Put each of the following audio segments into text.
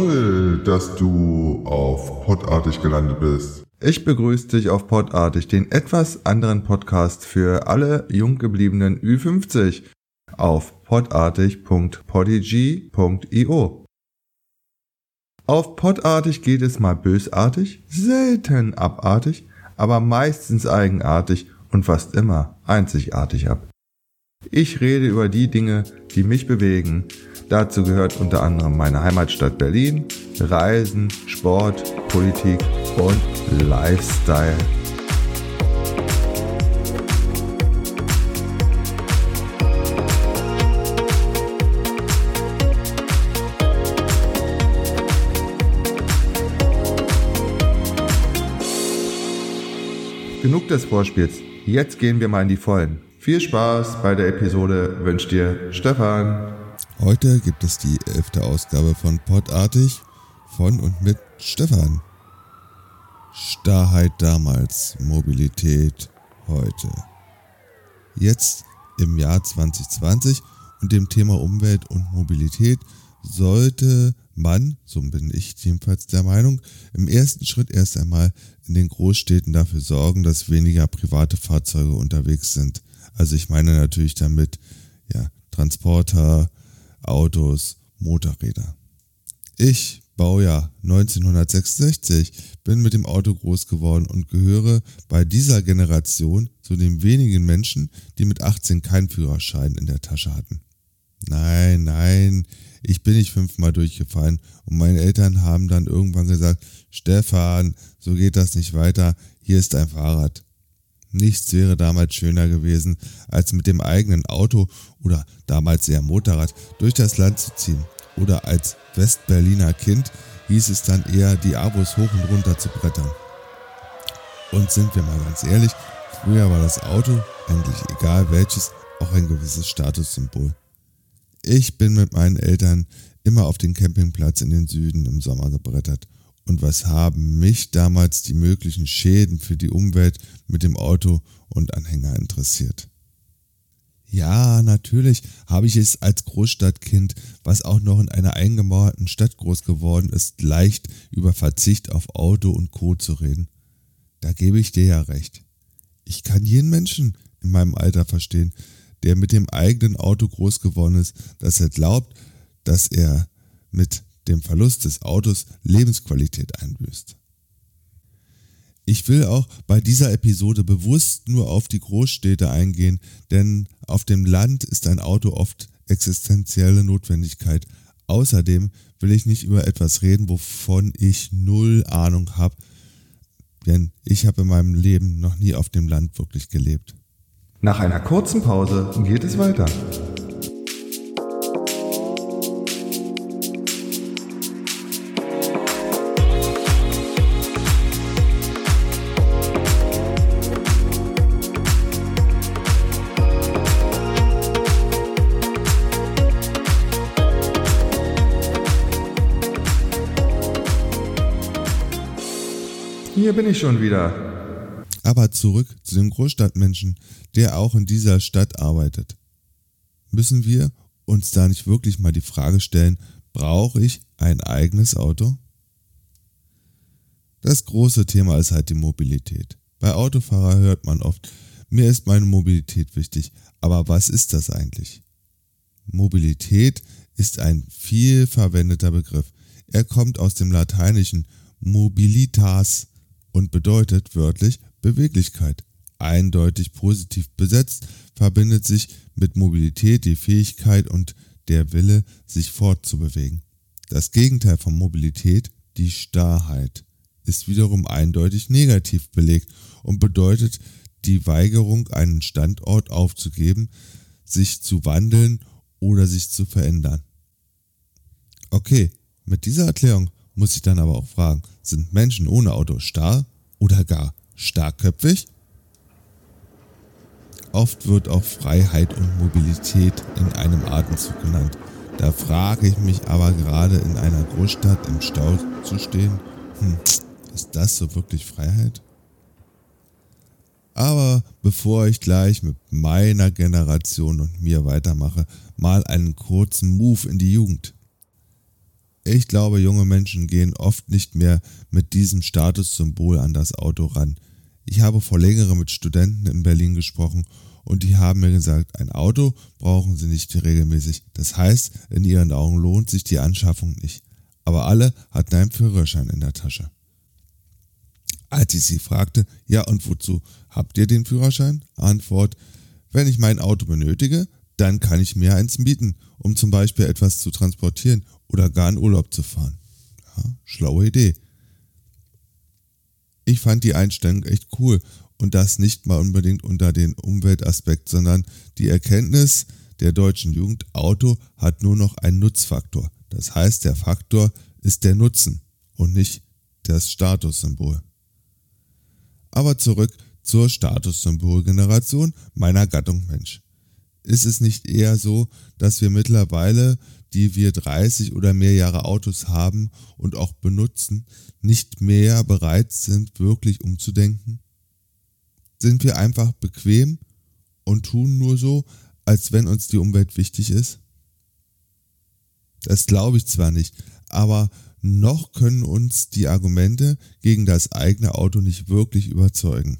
Toll, dass du auf Podartig gelandet bist. Ich begrüße dich auf Podartig, den etwas anderen Podcast für alle jung gebliebenen Ü50 auf podartig.podigy.io. Auf Podartig geht es mal bösartig, selten abartig, aber meistens eigenartig und fast immer einzigartig ab. Ich rede über die Dinge, die mich bewegen. Dazu gehört unter anderem meine Heimatstadt Berlin, Reisen, Sport, Politik und Lifestyle. Genug des Vorspiels. Jetzt gehen wir mal in die Vollen. Viel Spaß bei der Episode wünscht dir Stefan. Heute gibt es die elfte Ausgabe von Podartig von und mit Stefan. Starrheit damals, Mobilität heute. Jetzt im Jahr 2020 und dem Thema Umwelt und Mobilität sollte man, so bin ich jedenfalls der Meinung, im ersten Schritt erst einmal in den Großstädten dafür sorgen, dass weniger private Fahrzeuge unterwegs sind. Also ich meine natürlich damit ja, Transporter, Autos, Motorräder. Ich, Baujahr 1966, bin mit dem Auto groß geworden und gehöre bei dieser Generation zu den wenigen Menschen, die mit 18 keinen Führerschein in der Tasche hatten. Nein, nein, ich bin nicht fünfmal durchgefallen und meine Eltern haben dann irgendwann gesagt, Stefan, so geht das nicht weiter, hier ist dein Fahrrad. Nichts wäre damals schöner gewesen, als mit dem eigenen Auto oder damals eher Motorrad durch das Land zu ziehen. Oder als Westberliner Kind hieß es dann eher, die Abos hoch und runter zu brettern. Und sind wir mal ganz ehrlich, früher war das Auto, eigentlich egal welches, auch ein gewisses Statussymbol. Ich bin mit meinen Eltern immer auf den Campingplatz in den Süden im Sommer gebrettert und was haben mich damals die möglichen Schäden für die Umwelt mit dem Auto und Anhänger interessiert. Ja, natürlich habe ich es als Großstadtkind, was auch noch in einer eingemauerten Stadt groß geworden ist, leicht über Verzicht auf Auto und Co. zu reden. Da gebe ich dir ja recht. Ich kann jeden Menschen in meinem Alter verstehen, der mit dem eigenen Auto groß geworden ist, dass er glaubt, dass er mit dem Verlust des Autos Lebensqualität einbüßt. Ich will auch bei dieser Episode bewusst nur auf die Großstädte eingehen, denn auf dem Land ist ein Auto oft existenzielle Notwendigkeit. Außerdem will ich nicht über etwas reden, wovon ich null Ahnung habe, denn ich habe in meinem Leben noch nie auf dem Land wirklich gelebt. Nach einer kurzen Pause geht es weiter. Hier bin ich schon wieder. Aber zurück zu dem Großstadtmenschen, der auch in dieser Stadt arbeitet. Müssen wir uns da nicht wirklich mal die Frage stellen, brauche ich ein eigenes Auto? Das große Thema ist halt die Mobilität. Bei Autofahrer hört man oft, mir ist meine Mobilität wichtig, aber was ist das eigentlich? Mobilität ist ein viel verwendeter Begriff. Er kommt aus dem lateinischen mobilitas und bedeutet wörtlich Beweglichkeit. Eindeutig positiv besetzt verbindet sich mit Mobilität die Fähigkeit und der Wille, sich fortzubewegen. Das Gegenteil von Mobilität, die Starrheit, ist wiederum eindeutig negativ belegt und bedeutet die Weigerung, einen Standort aufzugeben, sich zu wandeln oder sich zu verändern. Okay, mit dieser Erklärung muss ich dann aber auch fragen, sind Menschen ohne Auto starr oder gar starkköpfig? Oft wird auch Freiheit und Mobilität in einem Atemzug genannt. Da frage ich mich aber gerade in einer Großstadt im Stau zu stehen, hm, ist das so wirklich Freiheit? Aber bevor ich gleich mit meiner Generation und mir weitermache, mal einen kurzen Move in die Jugend. Ich glaube, junge Menschen gehen oft nicht mehr mit diesem Statussymbol an das Auto ran. Ich habe vor längerem mit Studenten in Berlin gesprochen und die haben mir gesagt, ein Auto brauchen sie nicht regelmäßig. Das heißt, in ihren Augen lohnt sich die Anschaffung nicht. Aber alle hatten einen Führerschein in der Tasche. Als ich sie fragte, ja und wozu habt ihr den Führerschein? Antwort, wenn ich mein Auto benötige, dann kann ich mir eins mieten, um zum Beispiel etwas zu transportieren oder gar in Urlaub zu fahren. Ja, schlaue Idee. Ich fand die Einstellung echt cool und das nicht mal unbedingt unter den Umweltaspekt, sondern die Erkenntnis der deutschen Jugend, Auto hat nur noch einen Nutzfaktor. Das heißt, der Faktor ist der Nutzen und nicht das Statussymbol. Aber zurück zur Statussymbolgeneration meiner Gattung Mensch. Ist es nicht eher so, dass wir mittlerweile, die wir 30 oder mehr Jahre Autos haben und auch benutzen, nicht mehr bereit sind, wirklich umzudenken? Sind wir einfach bequem und tun nur so, als wenn uns die Umwelt wichtig ist? Das glaube ich zwar nicht, aber noch können uns die Argumente gegen das eigene Auto nicht wirklich überzeugen.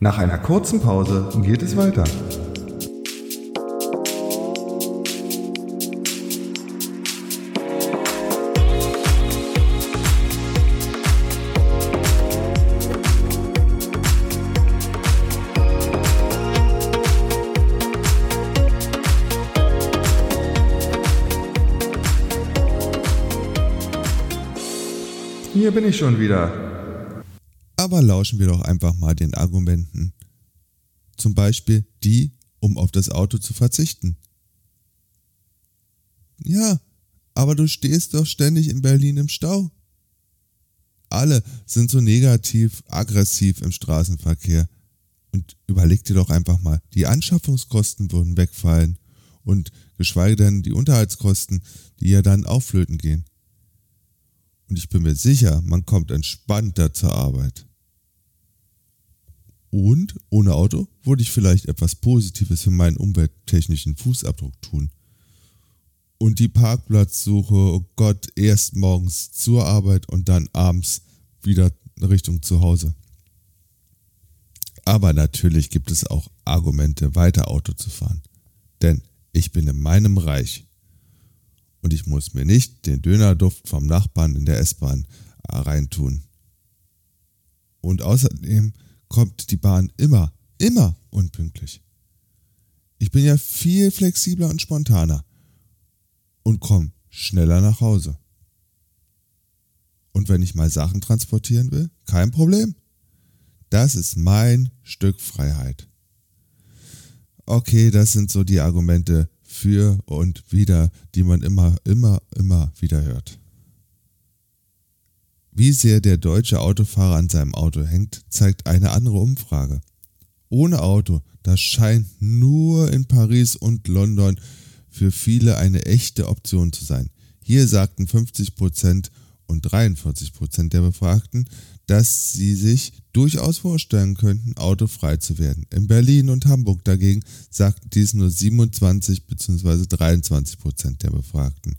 Nach einer kurzen Pause geht es weiter. Hier bin ich schon wieder. Aber lauschen wir doch einfach mal den Argumenten. Zum Beispiel die, um auf das Auto zu verzichten. Ja, aber du stehst doch ständig in Berlin im Stau. Alle sind so negativ, aggressiv im Straßenverkehr. Und überleg dir doch einfach mal, die Anschaffungskosten würden wegfallen und geschweige denn die Unterhaltskosten, die ja dann aufflöten gehen. Und ich bin mir sicher, man kommt entspannter zur Arbeit. Und ohne Auto würde ich vielleicht etwas Positives für meinen umwelttechnischen Fußabdruck tun. Und die Parkplatzsuche, oh Gott, erst morgens zur Arbeit und dann abends wieder Richtung zu Hause. Aber natürlich gibt es auch Argumente, weiter Auto zu fahren. Denn ich bin in meinem Reich und ich muss mir nicht den Dönerduft vom Nachbarn in der S-Bahn reintun. Und außerdem kommt die Bahn immer, immer unpünktlich. Ich bin ja viel flexibler und spontaner und komme schneller nach Hause. Und wenn ich mal Sachen transportieren will, kein Problem. Das ist mein Stück Freiheit. Okay, das sind so die Argumente für und wieder, die man immer, immer, immer wieder hört. Wie sehr der deutsche Autofahrer an seinem Auto hängt, zeigt eine andere Umfrage. Ohne Auto, das scheint nur in Paris und London für viele eine echte Option zu sein. Hier sagten 50% und 43% der Befragten, dass sie sich durchaus vorstellen könnten, autofrei zu werden. In Berlin und Hamburg dagegen sagten dies nur 27 bzw. 23 Prozent der Befragten.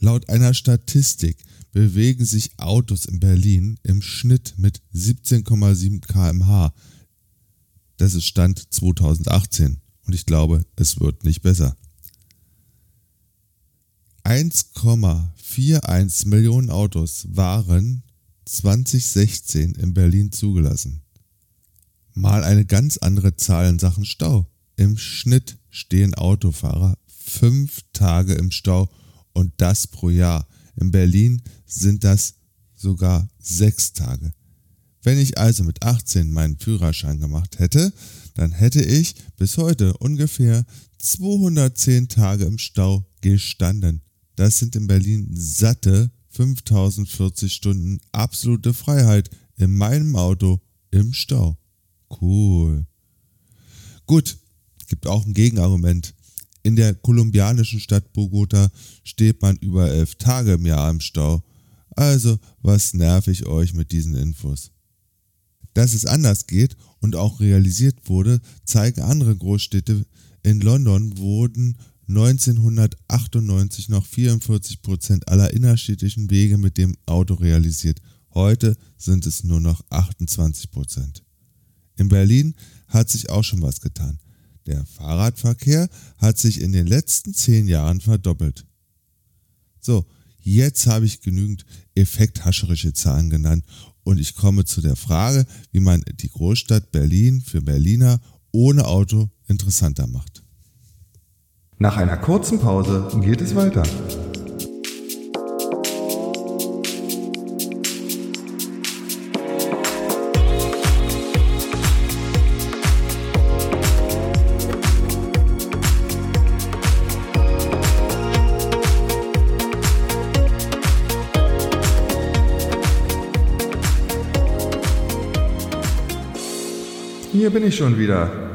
Laut einer Statistik bewegen sich Autos in Berlin im Schnitt mit 17,7 km/h. Das ist Stand 2018 und ich glaube, es wird nicht besser. 1,41 Millionen Autos waren 2016 in Berlin zugelassen. Mal eine ganz andere Zahl in Sachen Stau. Im Schnitt stehen Autofahrer fünf Tage im Stau und das pro Jahr. In Berlin sind das sogar sechs Tage. Wenn ich also mit 18 meinen Führerschein gemacht hätte, dann hätte ich bis heute ungefähr 210 Tage im Stau gestanden. Das sind in Berlin satte 5040 Stunden absolute Freiheit in meinem Auto im Stau. Cool. Gut, gibt auch ein Gegenargument. In der kolumbianischen Stadt Bogota steht man über elf Tage im Jahr im Stau. Also, was nerv ich euch mit diesen Infos? Dass es anders geht und auch realisiert wurde, zeigen andere Großstädte. In London wurden 1998 noch 44 Prozent aller innerstädtischen Wege mit dem Auto realisiert. Heute sind es nur noch 28 Prozent. In Berlin hat sich auch schon was getan. Der Fahrradverkehr hat sich in den letzten zehn Jahren verdoppelt. So, jetzt habe ich genügend effekthascherische Zahlen genannt und ich komme zu der Frage, wie man die Großstadt Berlin für Berliner ohne Auto interessanter macht. Nach einer kurzen Pause geht es weiter. Hier bin ich schon wieder.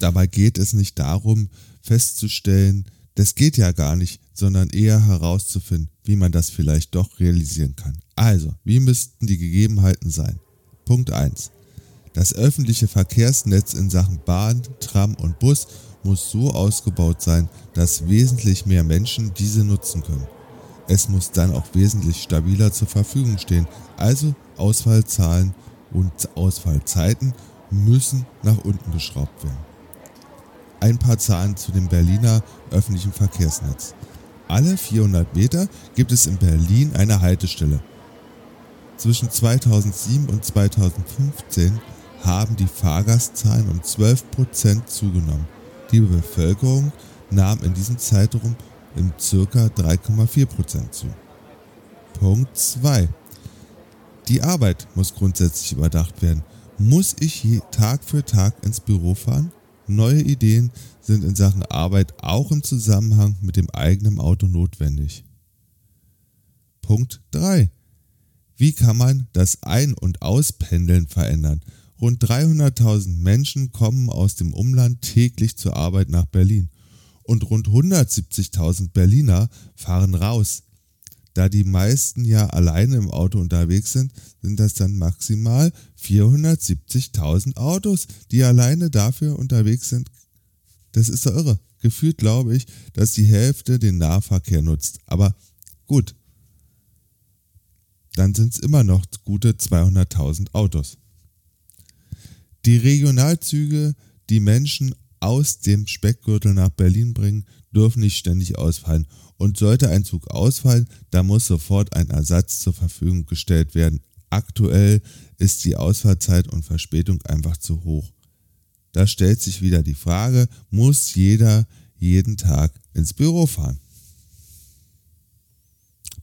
Dabei geht es nicht darum, festzustellen, das geht ja gar nicht, sondern eher herauszufinden, wie man das vielleicht doch realisieren kann. Also, wie müssten die Gegebenheiten sein? Punkt 1. Das öffentliche Verkehrsnetz in Sachen Bahn, Tram und Bus muss so ausgebaut sein, dass wesentlich mehr Menschen diese nutzen können. Es muss dann auch wesentlich stabiler zur Verfügung stehen, also Ausfallzahlen und Ausfallzeiten müssen nach unten geschraubt werden. Ein paar Zahlen zu dem Berliner öffentlichen Verkehrsnetz. Alle 400 Meter gibt es in Berlin eine Haltestelle. Zwischen 2007 und 2015 haben die Fahrgastzahlen um 12% zugenommen. Die Bevölkerung nahm in diesem Zeitraum um ca. 3,4% zu. Punkt 2. Die Arbeit muss grundsätzlich überdacht werden. Muss ich Tag für Tag ins Büro fahren? Neue Ideen sind in Sachen Arbeit auch im Zusammenhang mit dem eigenen Auto notwendig. Punkt 3. Wie kann man das Ein- und Auspendeln verändern? Rund 300.000 Menschen kommen aus dem Umland täglich zur Arbeit nach Berlin und rund 170.000 Berliner fahren raus. Da die meisten ja alleine im Auto unterwegs sind, sind das dann maximal 470.000 Autos, die alleine dafür unterwegs sind. Das ist doch irre. Gefühlt glaube ich, dass die Hälfte den Nahverkehr nutzt. Aber gut, dann sind es immer noch gute 200.000 Autos. Die Regionalzüge, die Menschen aus dem Speckgürtel nach Berlin bringen, dürfen nicht ständig ausfallen. Und sollte ein Zug ausfallen, dann muss sofort ein Ersatz zur Verfügung gestellt werden. Aktuell ist die Ausfallzeit und Verspätung einfach zu hoch. Da stellt sich wieder die Frage, muss jeder jeden Tag ins Büro fahren?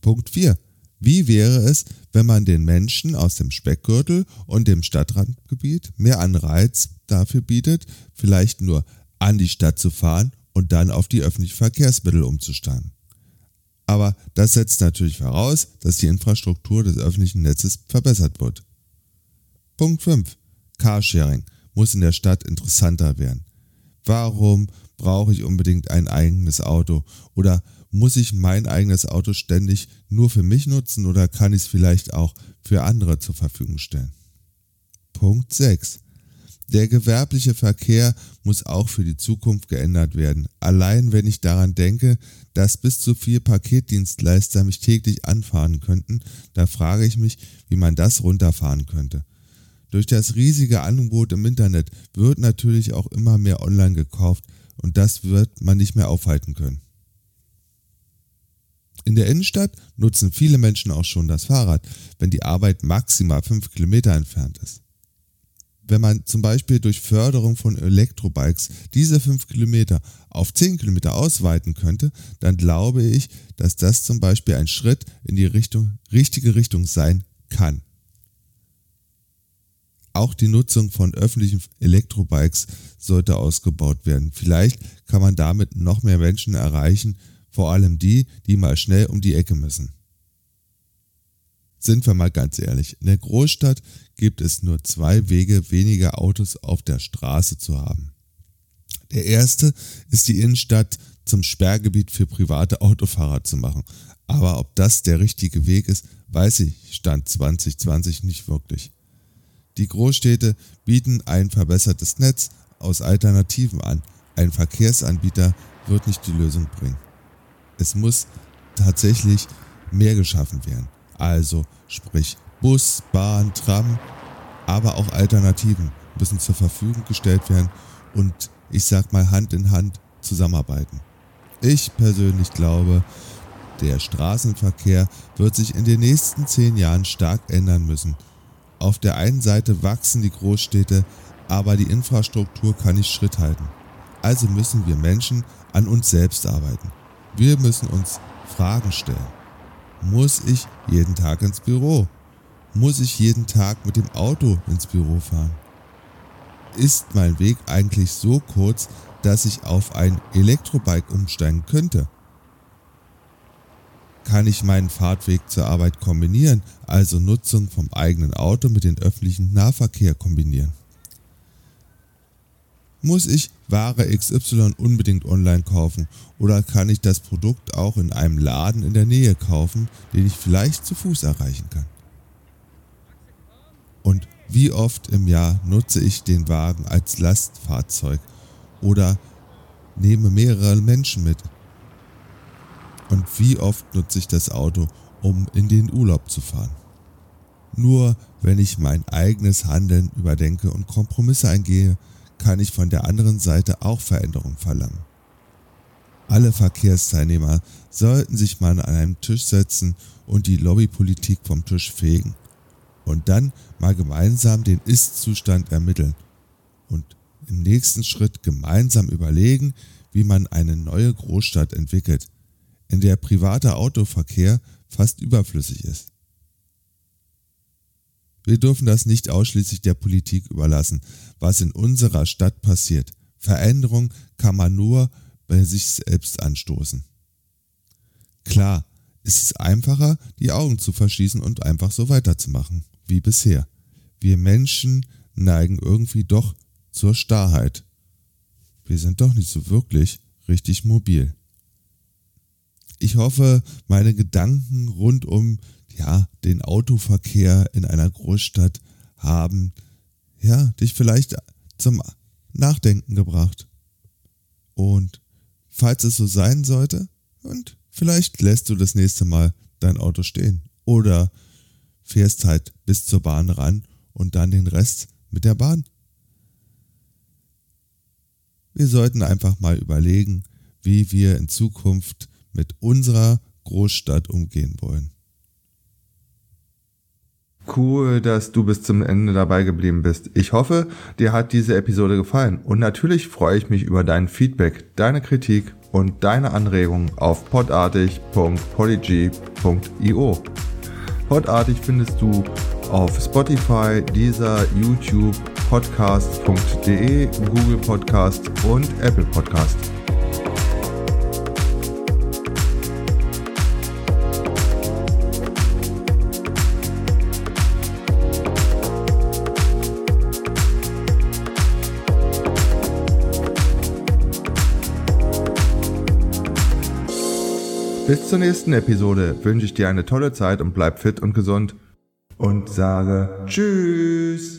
Punkt 4. Wie wäre es, wenn man den Menschen aus dem Speckgürtel und dem Stadtrandgebiet mehr Anreiz dafür bietet, vielleicht nur an die Stadt zu fahren und dann auf die öffentlichen Verkehrsmittel umzusteigen? Aber das setzt natürlich voraus, dass die Infrastruktur des öffentlichen Netzes verbessert wird. Punkt 5. Carsharing muss in der Stadt interessanter werden. Warum brauche ich unbedingt ein eigenes Auto? Oder muss ich mein eigenes Auto ständig nur für mich nutzen oder kann ich es vielleicht auch für andere zur Verfügung stellen? Punkt 6. Der gewerbliche Verkehr muss auch für die Zukunft geändert werden. Allein wenn ich daran denke, dass bis zu vier Paketdienstleister mich täglich anfahren könnten, da frage ich mich, wie man das runterfahren könnte. Durch das riesige Angebot im Internet wird natürlich auch immer mehr online gekauft und das wird man nicht mehr aufhalten können. In der Innenstadt nutzen viele Menschen auch schon das Fahrrad, wenn die Arbeit maximal 5 Kilometer entfernt ist. Wenn man zum Beispiel durch Förderung von Elektrobikes diese 5 Kilometer auf 10 Kilometer ausweiten könnte, dann glaube ich, dass das zum Beispiel ein Schritt in die Richtung, richtige Richtung sein kann. Auch die Nutzung von öffentlichen Elektrobikes sollte ausgebaut werden. Vielleicht kann man damit noch mehr Menschen erreichen, vor allem die, die mal schnell um die Ecke müssen. Sind wir mal ganz ehrlich, in der Großstadt gibt es nur zwei Wege, weniger Autos auf der Straße zu haben. Der erste ist die Innenstadt zum Sperrgebiet für private Autofahrer zu machen. Aber ob das der richtige Weg ist, weiß ich Stand 2020 nicht wirklich. Die Großstädte bieten ein verbessertes Netz aus Alternativen an. Ein Verkehrsanbieter wird nicht die Lösung bringen. Es muss tatsächlich mehr geschaffen werden. Also sprich Bus, Bahn, Tram, aber auch Alternativen müssen zur Verfügung gestellt werden und ich sag mal Hand in Hand zusammenarbeiten. Ich persönlich glaube, der Straßenverkehr wird sich in den nächsten zehn Jahren stark ändern müssen. Auf der einen Seite wachsen die Großstädte, aber die Infrastruktur kann nicht Schritt halten. Also müssen wir Menschen an uns selbst arbeiten. Wir müssen uns Fragen stellen. Muss ich jeden Tag ins Büro? Muss ich jeden Tag mit dem Auto ins Büro fahren? Ist mein Weg eigentlich so kurz, dass ich auf ein Elektrobike umsteigen könnte? Kann ich meinen Fahrtweg zur Arbeit kombinieren, also Nutzung vom eigenen Auto mit dem öffentlichen Nahverkehr kombinieren? Muss ich Ware XY unbedingt online kaufen oder kann ich das Produkt auch in einem Laden in der Nähe kaufen, den ich vielleicht zu Fuß erreichen kann? Und wie oft im Jahr nutze ich den Wagen als Lastfahrzeug oder nehme mehrere Menschen mit? Und wie oft nutze ich das Auto, um in den Urlaub zu fahren? Nur wenn ich mein eigenes Handeln überdenke und Kompromisse eingehe, kann ich von der anderen Seite auch Veränderung verlangen. Alle Verkehrsteilnehmer sollten sich mal an einem Tisch setzen und die Lobbypolitik vom Tisch fegen. Und dann mal gemeinsam den Ist-Zustand ermitteln. Und im nächsten Schritt gemeinsam überlegen, wie man eine neue Großstadt entwickelt, in der privater Autoverkehr fast überflüssig ist. Wir dürfen das nicht ausschließlich der Politik überlassen, was in unserer Stadt passiert. Veränderung kann man nur bei sich selbst anstoßen. Klar, ist es einfacher, die Augen zu verschließen und einfach so weiterzumachen, wie bisher. Wir Menschen neigen irgendwie doch zur Starrheit. Wir sind doch nicht so wirklich richtig mobil. Ich hoffe, meine Gedanken rund um ja, den Autoverkehr in einer Großstadt haben ja, dich vielleicht zum Nachdenken gebracht. Und falls es so sein sollte, und vielleicht lässt du das nächste Mal dein Auto stehen oder fährst halt bis zur Bahn ran und dann den Rest mit der Bahn. Wir sollten einfach mal überlegen, wie wir in Zukunft mit unserer Großstadt umgehen wollen. Cool, dass du bis zum Ende dabei geblieben bist. Ich hoffe, dir hat diese Episode gefallen und natürlich freue ich mich über dein Feedback, deine Kritik und deine Anregungen auf podartig.polyg.io. Podartig findest du auf Spotify, dieser YouTube, podcast.de, Google Podcast und Apple Podcast. Bis zur nächsten Episode wünsche ich dir eine tolle Zeit und bleib fit und gesund und sage Tschüss.